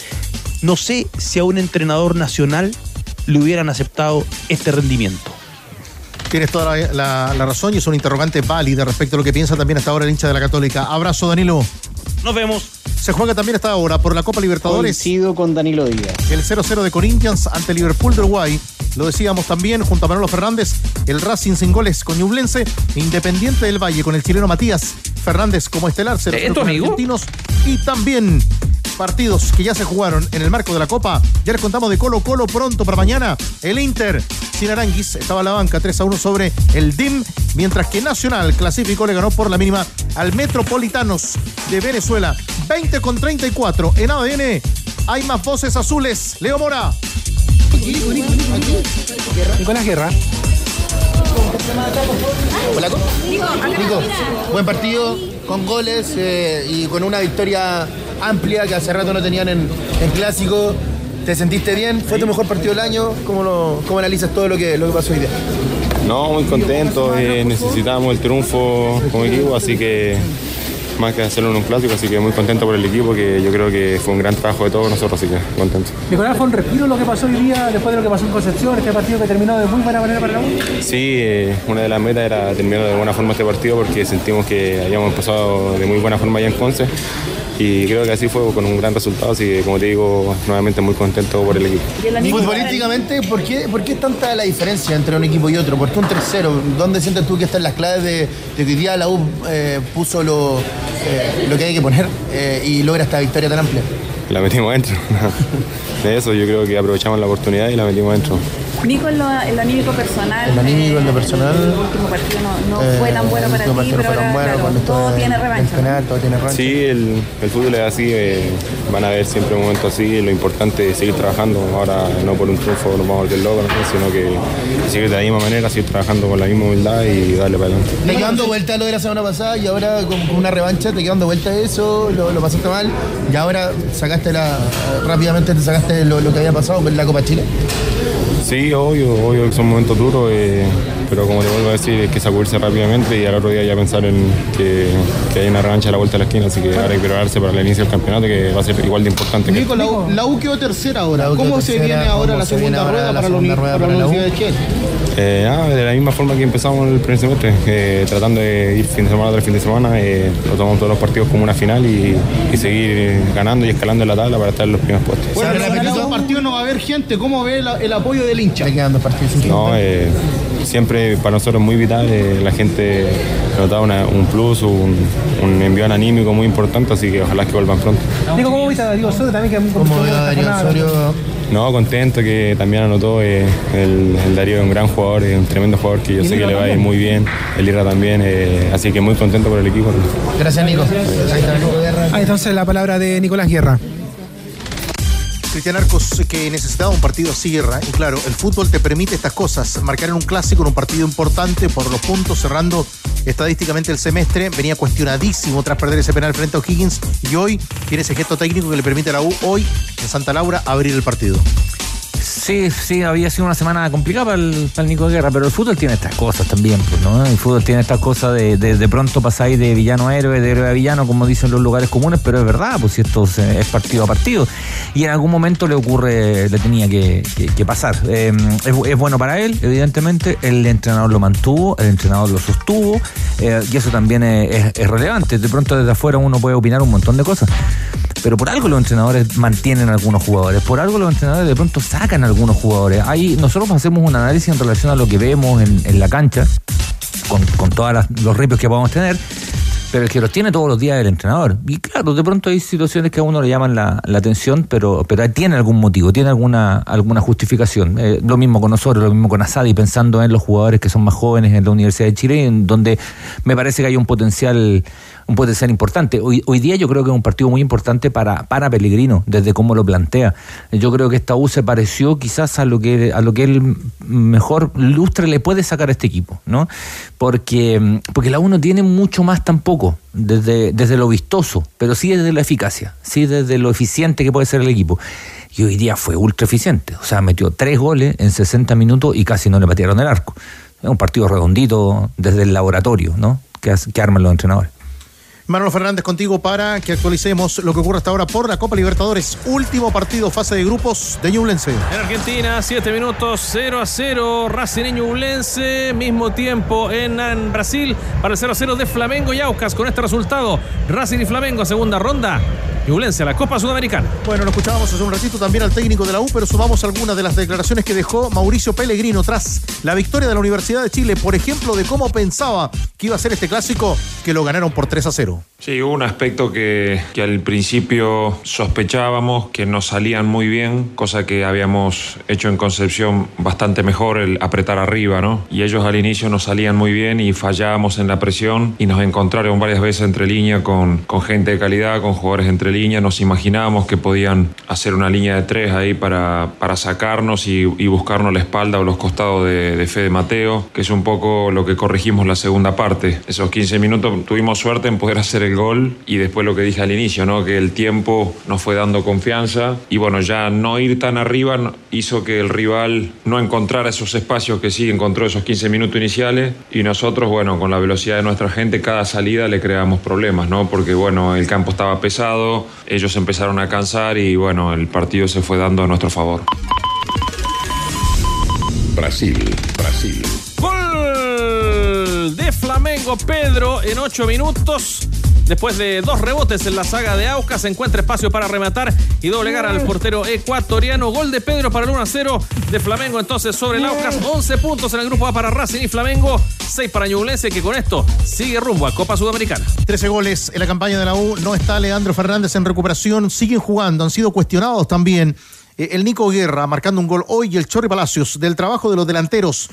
No sé si a un entrenador nacional le hubieran aceptado este rendimiento. Tienes toda la, la razón y es un interrogante válida respecto a lo que piensa también hasta ahora el hincha de la Católica. Abrazo, Danilo. Nos vemos. Se juega también esta hora por la Copa Libertadores. Coincido con Danilo Díaz. El 0-0 de Corinthians ante Liverpool de Uruguay. Lo decíamos también junto a Manolo Fernández. El Racing sin goles con Ñublense. Independiente del Valle con el chileno Matías Fernández como estelar. 0 ¿Es tu con amigo? argentinos. Y también partidos que ya se jugaron en el marco de la Copa. Ya les contamos de Colo Colo pronto para mañana. El Inter sin Aranguis estaba a la banca 3 a 1 sobre el DIM. Mientras que Nacional clasificó, le ganó por la mínima al Metropolitanos de Venezuela. 20 con 34 en ADN. Hay más voces azules. Leo Mora. Nicolás Guerra. Hola, Nico. Buen partido, con goles eh, y con una victoria amplia que hace rato no tenían en, en clásico. ¿Te sentiste bien? ¿Fue tu mejor partido del año? ¿Cómo, lo, cómo analizas todo lo que, lo que pasó hoy día? No, muy contento, eh, necesitamos el triunfo como equipo, así que más que hacerlo en un clásico, así que muy contento por el equipo, que yo creo que fue un gran trabajo de todos nosotros, así que contento. Nicolás, fue un respiro lo que pasó hoy día después de lo que pasó en Concepción, este partido que terminó de muy buena manera para la U. Sí, eh, una de las metas era terminar de buena forma este partido porque sentimos que habíamos empezado de muy buena forma allá en Conce y creo que así fue con un gran resultado, así que como te digo, nuevamente muy contento por el equipo. Futbolísticamente, ¿por qué, ¿por qué es tanta la diferencia entre un equipo y otro? ¿Por qué un 3-0? ¿Dónde sientes tú que están las claves de, de que día la U eh, puso lo, eh, lo que hay que poner eh, y logra esta victoria tan amplia? La metimos dentro. De eso yo creo que aprovechamos la oportunidad y la metimos dentro. Nico, en lo, en lo anímico personal. En lo anímico, en lo personal. El último partido no, no fue tan bueno para el último ti, pero ahora bueno claro, todo en- tiene en revancha. penal, todo tiene revancha. Sí, el, el fútbol es así, eh, van a haber siempre momentos así, lo importante es seguir trabajando, ahora no por un triunfo nos vamos a volver locos, ¿no? sino que seguir de la misma manera, seguir trabajando con la misma humildad y darle para adelante. Te quedó dando vuelta lo de la semana pasada y ahora con, con una revancha te quedó dando vuelta eso, lo, lo pasaste mal y ahora sacaste la, rápidamente te sacaste lo, lo que había pasado con la Copa Chile. Sí, obvio, obvio que son momentos duros, eh, pero como te vuelvo a decir, hay que sacudirse rápidamente y al otro día ya pensar en que, que hay una revancha a la vuelta de la esquina, así que ahora hay que prepararse para el inicio del campeonato que va a ser igual de importante que Nico, la U, la U quedó tercera ahora. La U quedó ¿Cómo se tercera, viene ahora ¿cómo la se viene segunda ahora rueda la para la, uni- segunda rueda para la para la U? Universidad de Chile? Eh, ah, de la misma forma que empezamos el primer semestre, eh, tratando de ir fin de semana tras fin de semana, eh, lo tomamos todos los partidos como una final y, y seguir ganando y escalando en la tabla para estar en los primeros puestos. Bueno, en los dos partidos no va a haber gente. ¿Cómo ve la- el apoyo del hincha? Te quedan dos partidos. No, eh, siempre para nosotros es muy vital, eh, la gente nos da una- un plus, un, un envío anímico muy importante, así que ojalá que vuelvan pronto. Nico, ¿cómo viste a Darío Osorio también? Que ¿Cómo veo a Darío Osorio? No, contento que también anotó, eh, el, el Darío es un gran jugador, es un tremendo jugador que yo sé que le va a ir muy bien, el Irra también, eh, así que muy contento por el equipo. Gracias, Nico. Ahí está Nico Guerra. Ahí entonces la palabra de Nicolás Guerra. Cristian Arcos que necesitaba un partido así. Y claro, el fútbol te permite estas cosas. Marcar en un clásico, en un partido importante, por los puntos, cerrando estadísticamente el semestre. Venía cuestionadísimo tras perder ese penal frente a O'Higgins. Y hoy tiene ese gesto técnico que le permite a la U, hoy, en Santa Laura, abrir el partido. Sí, sí, había sido una semana complicada para el, para el Guerra, pero el fútbol tiene estas cosas también, pues, ¿no? El fútbol tiene estas cosas de, de, pronto pasáis de villano a héroe, de héroe a villano, como dicen los lugares comunes, pero es verdad, pues esto es partido a partido. Y en algún momento le ocurre, le tenía que, que- que pasar. Eh, es, bueno para él, evidentemente, el entrenador lo mantuvo, el entrenador lo sostuvo, eh, y eso también es- es relevante. De pronto desde afuera uno puede opinar un montón de cosas. Pero por algo los entrenadores mantienen algunos jugadores, por algo los entrenadores de pronto sacan a algunos jugadores. Ahí nosotros hacemos un análisis en relación a lo que vemos en, en la cancha, con, con todos los ripios que podamos tener, pero el que los tiene todos los días es el entrenador. Y claro, de pronto hay situaciones que a uno le llaman la, la atención, pero, pero tiene algún motivo, tiene alguna, alguna justificación. Eh, lo mismo con nosotros, lo mismo con Asadi, pensando en los jugadores que son más jóvenes en la Universidad de Chile, en donde me parece que hay un potencial un potencial importante. Hoy, hoy día yo creo que es un partido muy importante para, para Pellegrino, desde cómo lo plantea. Yo creo que esta U se pareció quizás a lo que a lo que él mejor lustre le puede sacar a este equipo, ¿no? Porque, porque la U no tiene mucho más tampoco, desde, desde lo vistoso, pero sí desde la eficacia, sí desde lo eficiente que puede ser el equipo. Y hoy día fue ultra eficiente, o sea, metió tres goles en 60 minutos y casi no le patearon el arco. Es un partido redondito desde el laboratorio, ¿no? Que arman los entrenadores. Manolo Fernández contigo para que actualicemos lo que ocurre hasta ahora por la Copa Libertadores. Último partido, fase de grupos de Ñublense. En Argentina, 7 minutos, 0 a 0. Racing y mismo tiempo en, en Brasil para el 0 a 0 de Flamengo y Aucas. Con este resultado, Racing y Flamengo, segunda ronda. Ñublense a la Copa Sudamericana. Bueno, lo escuchábamos hace un ratito también al técnico de la U, pero sumamos algunas de las declaraciones que dejó Mauricio Pellegrino tras la victoria de la Universidad de Chile, por ejemplo, de cómo pensaba que iba a ser este clásico, que lo ganaron por 3 a 0. Sí, hubo un aspecto que, que al principio sospechábamos que no salían muy bien, cosa que habíamos hecho en Concepción bastante mejor, el apretar arriba, ¿no? Y ellos al inicio no salían muy bien y fallábamos en la presión y nos encontraron varias veces entre línea con, con gente de calidad, con jugadores entre línea. Nos imaginábamos que podían hacer una línea de tres ahí para, para sacarnos y, y buscarnos la espalda o los costados de, de Fede Mateo, que es un poco lo que corregimos la segunda parte. Esos 15 minutos tuvimos suerte en poder hacer el gol y después lo que dije al inicio, ¿no? que el tiempo nos fue dando confianza y bueno, ya no ir tan arriba hizo que el rival no encontrara esos espacios que sí encontró esos 15 minutos iniciales y nosotros, bueno, con la velocidad de nuestra gente, cada salida le creamos problemas, ¿no? porque bueno, el campo estaba pesado, ellos empezaron a cansar y bueno, el partido se fue dando a nuestro favor. Brasil, Brasil. Gol de Flamengo Pedro en 8 minutos. Después de dos rebotes en la saga de Aucas, se encuentra espacio para rematar y doblegar al portero ecuatoriano. Gol de Pedro para el 1 a 0 de Flamengo entonces sobre el Aucas. 11 puntos en el grupo A para Racing y Flamengo. 6 para Ñublense que con esto sigue rumbo a Copa Sudamericana. 13 goles en la campaña de la U. No está Leandro Fernández en recuperación. Siguen jugando. Han sido cuestionados también. Eh, El Nico Guerra marcando un gol hoy y el Chorri Palacios del trabajo de los delanteros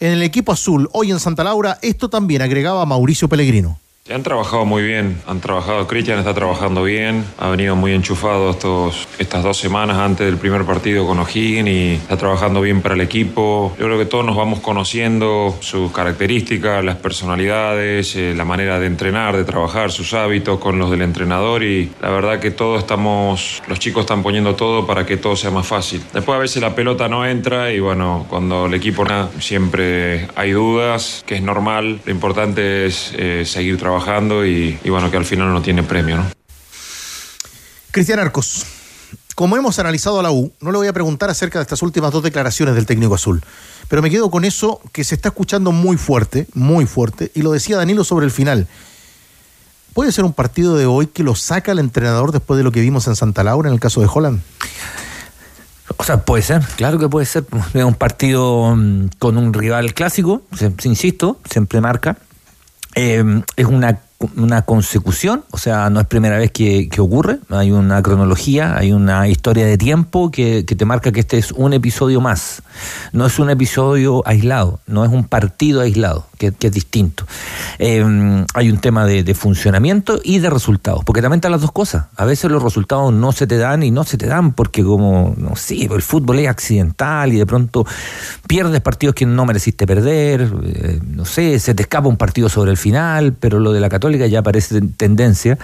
en el equipo azul hoy en Santa Laura. Esto también agregaba Mauricio Pellegrino. Han trabajado muy bien, han trabajado, Cristian está trabajando bien, ha venido muy enchufado estos, estas dos semanas antes del primer partido con O'Higgins y está trabajando bien para el equipo. Yo creo que todos nos vamos conociendo sus características, las personalidades, eh, la manera de entrenar, de trabajar, sus hábitos con los del entrenador y la verdad que todos estamos, los chicos están poniendo todo para que todo sea más fácil. Después a veces la pelota no entra y bueno, cuando el equipo no, siempre hay dudas, que es normal, lo importante es eh, seguir trabajando y, y bueno, que al final no tiene premio, ¿no? Cristian Arcos, como hemos analizado a la U, no le voy a preguntar acerca de estas últimas dos declaraciones del técnico azul, pero me quedo con eso que se está escuchando muy fuerte, muy fuerte, y lo decía Danilo sobre el final. ¿Puede ser un partido de hoy que lo saca el entrenador después de lo que vimos en Santa Laura en el caso de Holland? O sea, puede ser, claro que puede ser. Es un partido mm, con un rival clásico, insisto, siempre marca. Eh, es una, una consecución, o sea, no es primera vez que, ocurre. Hay una cronología, hay una historia de tiempo que te marca que este es un episodio más. No es un episodio aislado, no es un partido aislado. Que, es distinto. Eh, hay un tema de, funcionamiento y de resultados, porque también están las dos cosas. A veces los resultados no se te dan y no se te dan porque como, no sé, el fútbol es accidental y de pronto pierdes partidos que no mereciste perder, eh, no sé, se te escapa un partido sobre el final, pero lo de la católica ya parece tendencia,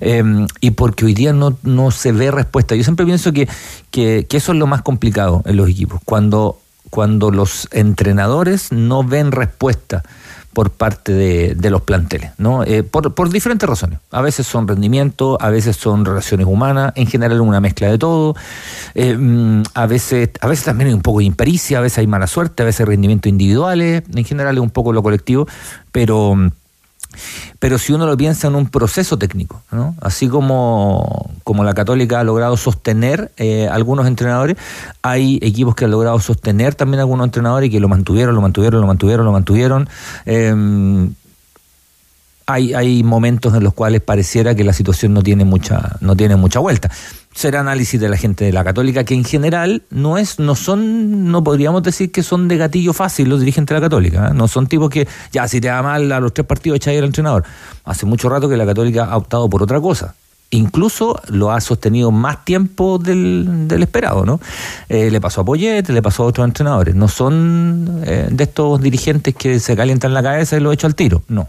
eh, y porque hoy día no, no se ve respuesta. Yo siempre pienso que, que, que eso es lo más complicado en los equipos, cuando cuando los entrenadores no ven respuesta por parte de, los planteles, ¿no? Eh, por, diferentes razones. A veces son rendimiento, a veces son relaciones humanas, en general una mezcla de todo. Eh, mm, a, veces, a veces también hay un poco de impericia, a veces hay mala suerte, a veces rendimientos individuales, en general es un poco lo colectivo, pero pero si uno lo piensa en un proceso técnico, ¿no? así como, como la Católica ha logrado sostener eh, algunos entrenadores, hay equipos que han logrado sostener también algunos entrenadores y que lo mantuvieron, lo mantuvieron, lo mantuvieron, lo mantuvieron. Eh, hay, hay momentos en los cuales pareciera que la situación no tiene mucha, no tiene mucha vuelta. Será análisis de la gente de la Católica, que en general no es, no son, no podríamos decir que son de gatillo fácil los dirigentes de la Católica. ¿eh? No son tipos que, ya, si te da mal a los tres partidos, echáis al entrenador. Hace mucho rato que la Católica ha optado por otra cosa incluso lo ha sostenido más tiempo del, del esperado, ¿no? Eh, le pasó a Poyet, le pasó a otros entrenadores. No son eh, de estos dirigentes que se calientan la cabeza y lo echan al tiro, no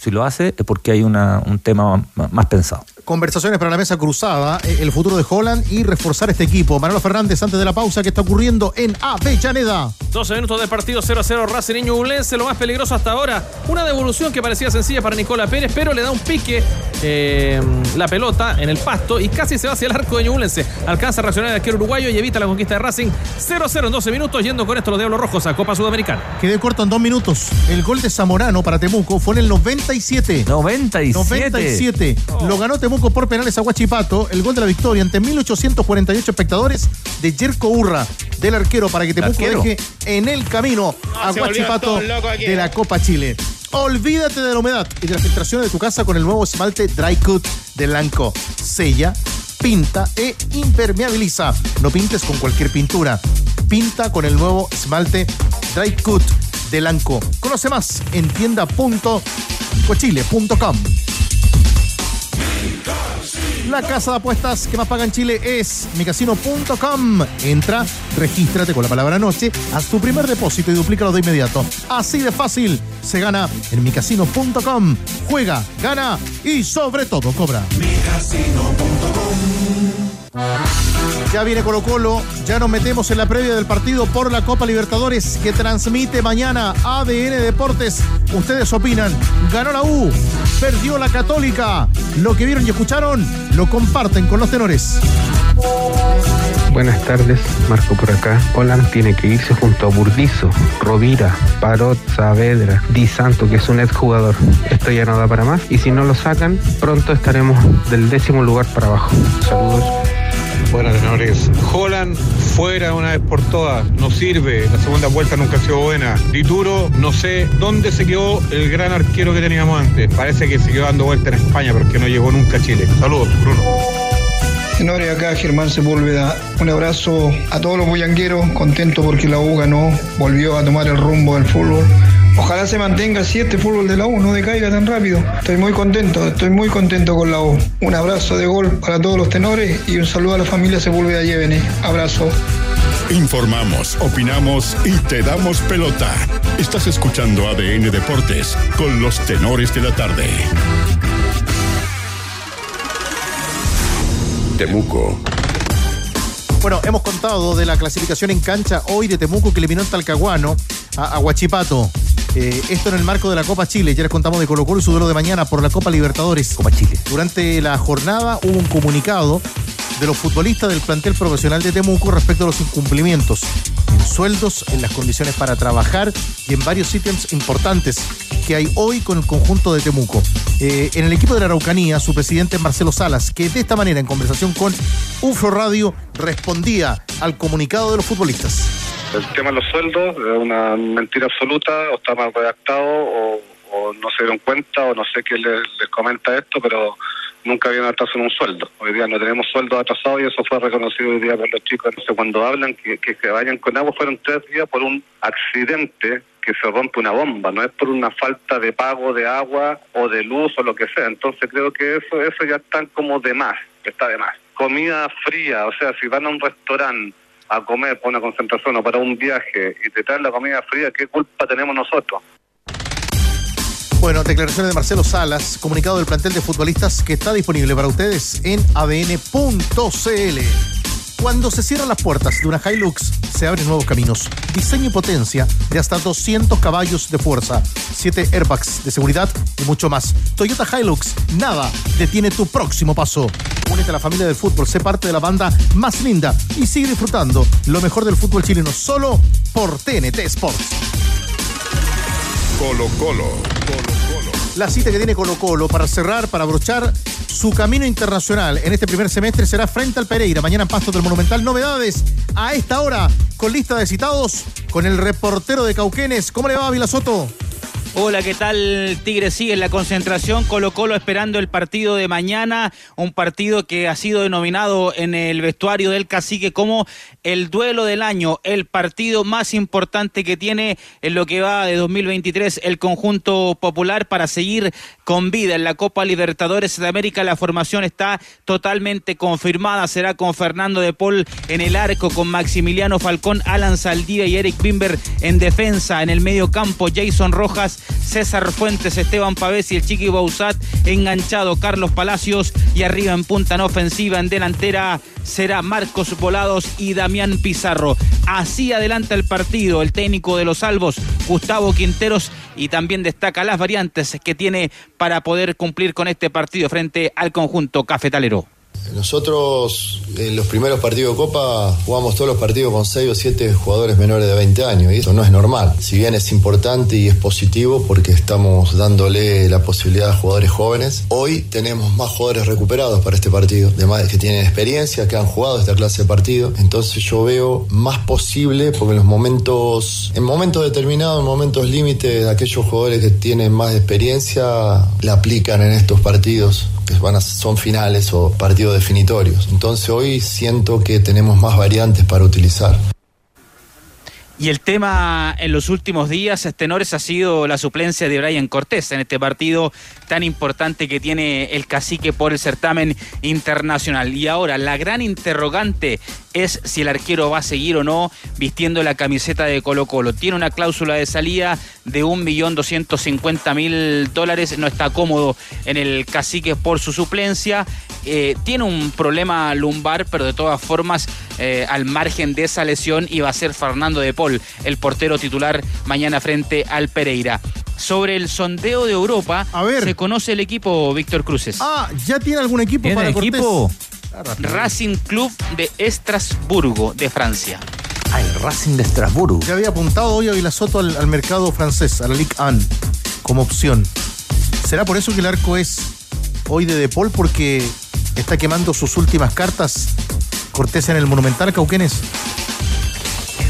si lo hace es porque hay una, un tema más pensado conversaciones para la mesa cruzada, eh, el futuro de Holland y reforzar este equipo. Manolo Fernández, antes de la pausa, ¿qué está ocurriendo en Avellaneda? 12 minutos de partido 0 a 0 Racing Ñublense, lo más peligroso hasta ahora. Una devolución que parecía sencilla para Nicola Pérez, pero le da un pique eh, la pelota en el pasto y casi se va hacia el arco de Ñublense. Alcanza a reaccionar el arquero uruguayo y evita la conquista de Racing 0 a 0 en 12 minutos, yendo con esto los Diablos Rojos a Copa Sudamericana. Quedé corto en dos minutos. El gol de Zamorano para Temuco fue en el 97. 97. 97. Lo ganó Temuco por penales a Chipato, el gol de la victoria ante 1848 espectadores de Jerko Urra, del arquero, para que Temuco deje en el camino a Guachipato de la Copa Chile. Olvídate de la humedad y de la filtración de tu casa con el nuevo esmalte Dry Cut de Lanco. Sella, pinta e impermeabiliza. No pintes con cualquier pintura. Pinta con el nuevo esmalte Dry Cut de Lanco. Conoce más en tienda.cochile.com. La casa de apuestas que más paga en Chile es micasino.com. Entra, regístrate con la palabra noche, haz tu primer depósito y duplícalo de inmediato. Así de fácil se gana en micasino.com. Juega, gana y sobre todo cobra. Ya viene Colo Colo, ya nos metemos en la previa del partido por la Copa Libertadores que transmite mañana ADN Deportes. Ustedes opinan, ganó la U, perdió la Católica. Lo que vieron y escucharon, lo comparten con los tenores. Buenas tardes, Marco por acá. Holland tiene que irse junto a Burdizo, Rovira, Parot, Saavedra, Di Santo, que es un exjugador. Esto ya no da para más. Y si no lo sacan, pronto estaremos del décimo lugar para abajo. Saludos. Buenas tenores. Holland fuera una vez por todas, no sirve. La segunda vuelta nunca ha sido buena. Dituro, no sé dónde se quedó el gran arquero que teníamos antes. Parece que se quedó dando vuelta en España porque no llegó nunca a Chile. Saludos, Bruno. Tenores, acá Germán Sepúlveda. Un abrazo a todos los bullangueros, contento porque la U ganó, volvió a tomar el rumbo del fútbol Ojalá se mantenga así este fútbol de la U, no decaiga tan rápido. Estoy muy contento, estoy muy contento con la U. Un abrazo de gol para todos los tenores y un saludo a la familia Sepúlveda Llévenes. Abrazo. Informamos, opinamos y te damos pelota. Estás escuchando ADN Deportes con los tenores de la tarde. Temuco. Bueno, hemos contado de la clasificación en cancha hoy de Temuco que eliminó en Talcahuano a, Huachipato. Eh, esto en el marco de la Copa Chile. Ya les contamos de Colo Colo y su duelo de mañana por la Copa Libertadores. Copa Chile. Durante la jornada hubo un comunicado de los futbolistas del plantel profesional de Temuco respecto a los incumplimientos en sueldos, en las condiciones para trabajar y en varios sitios importantes que hay hoy con el conjunto de Temuco. Eh, en el equipo de la Araucanía, su presidente Marcelo Salas, que de esta manera, en conversación con UFRO Radio, respondía al comunicado de los futbolistas. El tema de los sueldos es una mentira absoluta, o está mal redactado, o, no se dieron cuenta, o no sé qué les, les comenta esto, pero nunca habían atraso en un sueldo. Hoy día no tenemos sueldo atrasado y eso fue reconocido hoy día por los chicos. Entonces, cuando hablan que, que, vayan con agua, fueron tres días por un accidente porque se rompe una bomba, no es por una falta de pago de agua o de luz o lo que sea. Entonces creo que eso, eso ya está como de más, está de más. Comida fría, o sea, si van a un restaurante a comer para una concentración o para un viaje y te traen la comida fría, ¿qué culpa tenemos nosotros? Bueno, declaraciones de Marcelo Salas, comunicado del plantel de futbolistas que está disponible para ustedes en adn.cl. Cuando se cierran las puertas de una Hilux, se abren nuevos caminos. Diseño y potencia de hasta 200 caballos de fuerza, 7 airbags de seguridad y mucho más. Toyota Hilux, nada detiene tu próximo paso. Únete a la familia del fútbol, sé parte de la banda más linda y sigue disfrutando lo mejor del fútbol chileno solo por TNT Sports. Colo Colo. La cita que tiene Colo Colo para cerrar, para abrochar su camino internacional en este primer semestre será frente al Pereira. Mañana en Pasto del Monumental. Novedades a esta hora con lista de citados con el reportero de Cauquenes. ¿Cómo le va, Vila Soto? Hola, ¿qué tal? Tigre sigue en la concentración. Colo Colo esperando el partido de mañana. Un partido que ha sido denominado en el vestuario del cacique como el duelo del año, el partido más importante que tiene en lo que va de 2023 el conjunto popular para seguir con vida en la Copa Libertadores de América. La formación está totalmente confirmada. Será con Fernando de Paul en el arco, con Maximiliano Falcón, Alan Saldía y Eric Bimber en defensa. En el medio campo, Jason Rojas César Fuentes, Esteban Pavés y el Chiqui Bausat enganchado, Carlos Palacios y arriba en punta en ofensiva, en delantera será Marcos Volados y Damián Pizarro. Así adelanta el partido el técnico de los Salvos, Gustavo Quinteros, y también destaca las variantes que tiene para poder cumplir con este partido frente al conjunto cafetalero. Nosotros en los primeros partidos de Copa jugamos todos los partidos con 6 o 7 jugadores menores de 20 años y eso no es normal. Si bien es importante y es positivo porque estamos dándole la posibilidad a jugadores jóvenes, hoy tenemos más jugadores recuperados para este partido, de que tienen experiencia, que han jugado esta clase de partido. Entonces yo veo más posible porque en los momentos, en momentos determinados, en momentos límites, aquellos jugadores que tienen más experiencia la aplican en estos partidos que van a, son finales o partidos definitorios. Entonces hoy siento que tenemos más variantes para utilizar. Y el tema en los últimos días, Tenores, ha sido la suplencia de Brian Cortés en este partido tan importante que tiene el cacique por el certamen internacional. Y ahora, la gran interrogante es si el arquero va a seguir o no vistiendo la camiseta de Colo Colo. Tiene una cláusula de salida de 1.250.000 dólares, no está cómodo en el cacique por su suplencia. Eh, tiene un problema lumbar, pero de todas formas, eh, al margen de esa lesión, iba a ser Fernando de Paul, el portero titular mañana frente al Pereira sobre el sondeo de Europa. A ver. Se conoce el equipo Víctor Cruces. Ah, ya tiene algún equipo para equipo? Racing Club de Estrasburgo, de Francia. Ah, el Racing de Estrasburgo. Ya había apuntado hoy a Vilasoto al, al mercado francés, a la Ligue 1, como opción. ¿Será por eso que el arco es hoy de De Paul? Porque está quemando sus últimas cartas Cortés en el Monumental Cauquenes.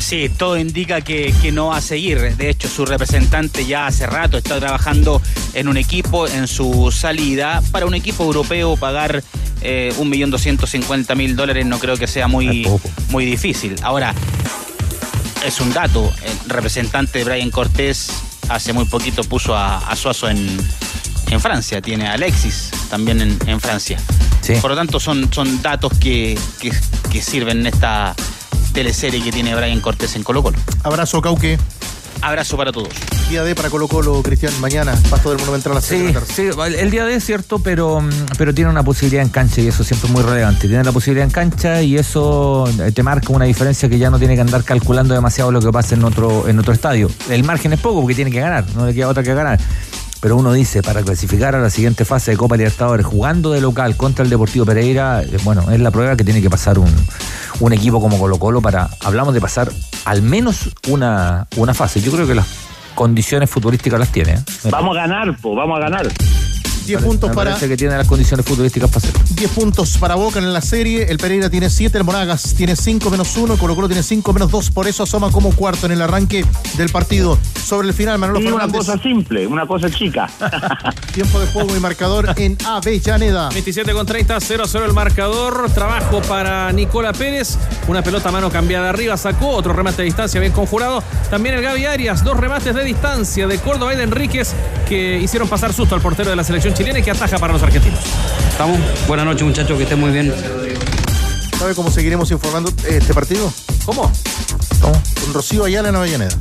Sí, todo indica que, no va a seguir. De hecho, su representante ya hace rato está trabajando en un equipo, en su salida. Para un equipo europeo pagar eh, un millón doscientos cincuenta mil dólares no creo que sea muy, muy difícil. Ahora, es un dato. El representante de Brian Cortés hace muy poquito puso a, Suazo en, Francia. Tiene a Alexis también en, Francia. Por lo tanto, son, son datos que, que, que sirven en esta teleserie que tiene Brian Cortés en Colo Colo. Abrazo, Cauque. Abrazo para todos. Día D para Colo Colo, Cristian, mañana, Pasto del Monumental a las sí, Sí, el día D es cierto, pero, pero tiene una posibilidad en cancha y eso siempre es muy relevante. Tiene la posibilidad en cancha y eso eh, te marca una diferencia que ya no tiene que andar calculando demasiado lo que pasa en otro, en otro estadio. El margen es poco porque tiene que ganar, no le queda otra que ganar pero uno dice, para clasificar a la siguiente fase de Copa Libertadores, jugando de local contra el Deportivo Pereira, eh, bueno, es la prueba que tiene que pasar un, un equipo como Colo Colo para, hablamos de pasar al menos una, una fase. Yo creo que las condiciones futbolísticas las tiene. ¿eh? Vamos a ganar, po, vamos a ganar. 10 puntos Me para parece que tiene las condiciones futbolísticas para hacerlo. 10 puntos para Boca en la serie. El Pereira tiene 7, el Monagas tiene 5 menos 1, Colo Colo tiene 5 menos 2. Por eso asoma como cuarto en el arranque del partido. Sobre el final, Manolo Sí, una Fernández. cosa simple, una cosa chica. Tiempo de juego y marcador en Avellaneda. 27 con 30, 0-0 el marcador. Trabajo para Nicola Pérez. Una pelota a mano cambiada arriba, sacó otro remate de distancia bien conjurado. También el Gaby Arias, dos remates de distancia de Córdoba y de Enríquez que hicieron pasar susto al portero de la selección chilena y que ataja para los argentinos. Estamos. Buenas noches, muchachos, que estén muy bien. ¿Sabe cómo seguiremos informando este partido? ¿Cómo? ¿Cómo? Con Rocío Ayala en Avellaneda.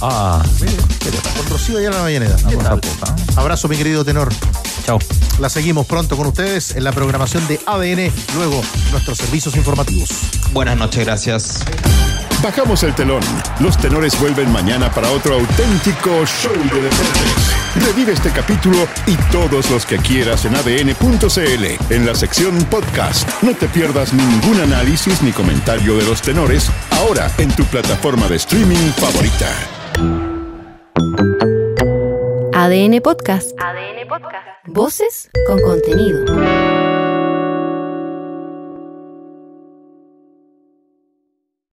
Ah, Con Rocío Ayala en Avellaneda. Abrazo, mi querido tenor. Chao. La seguimos pronto con ustedes en la programación de ADN, luego nuestros servicios informativos. Buenas noches, gracias. Bajamos el telón. Los tenores vuelven mañana para otro auténtico show de deportes. Revive este capítulo y todos los que quieras en adn.cl en la sección podcast. No te pierdas ningún análisis ni comentario de los tenores ahora en tu plataforma de streaming favorita. ADN Podcast. ADN Podcast. Voces con contenido.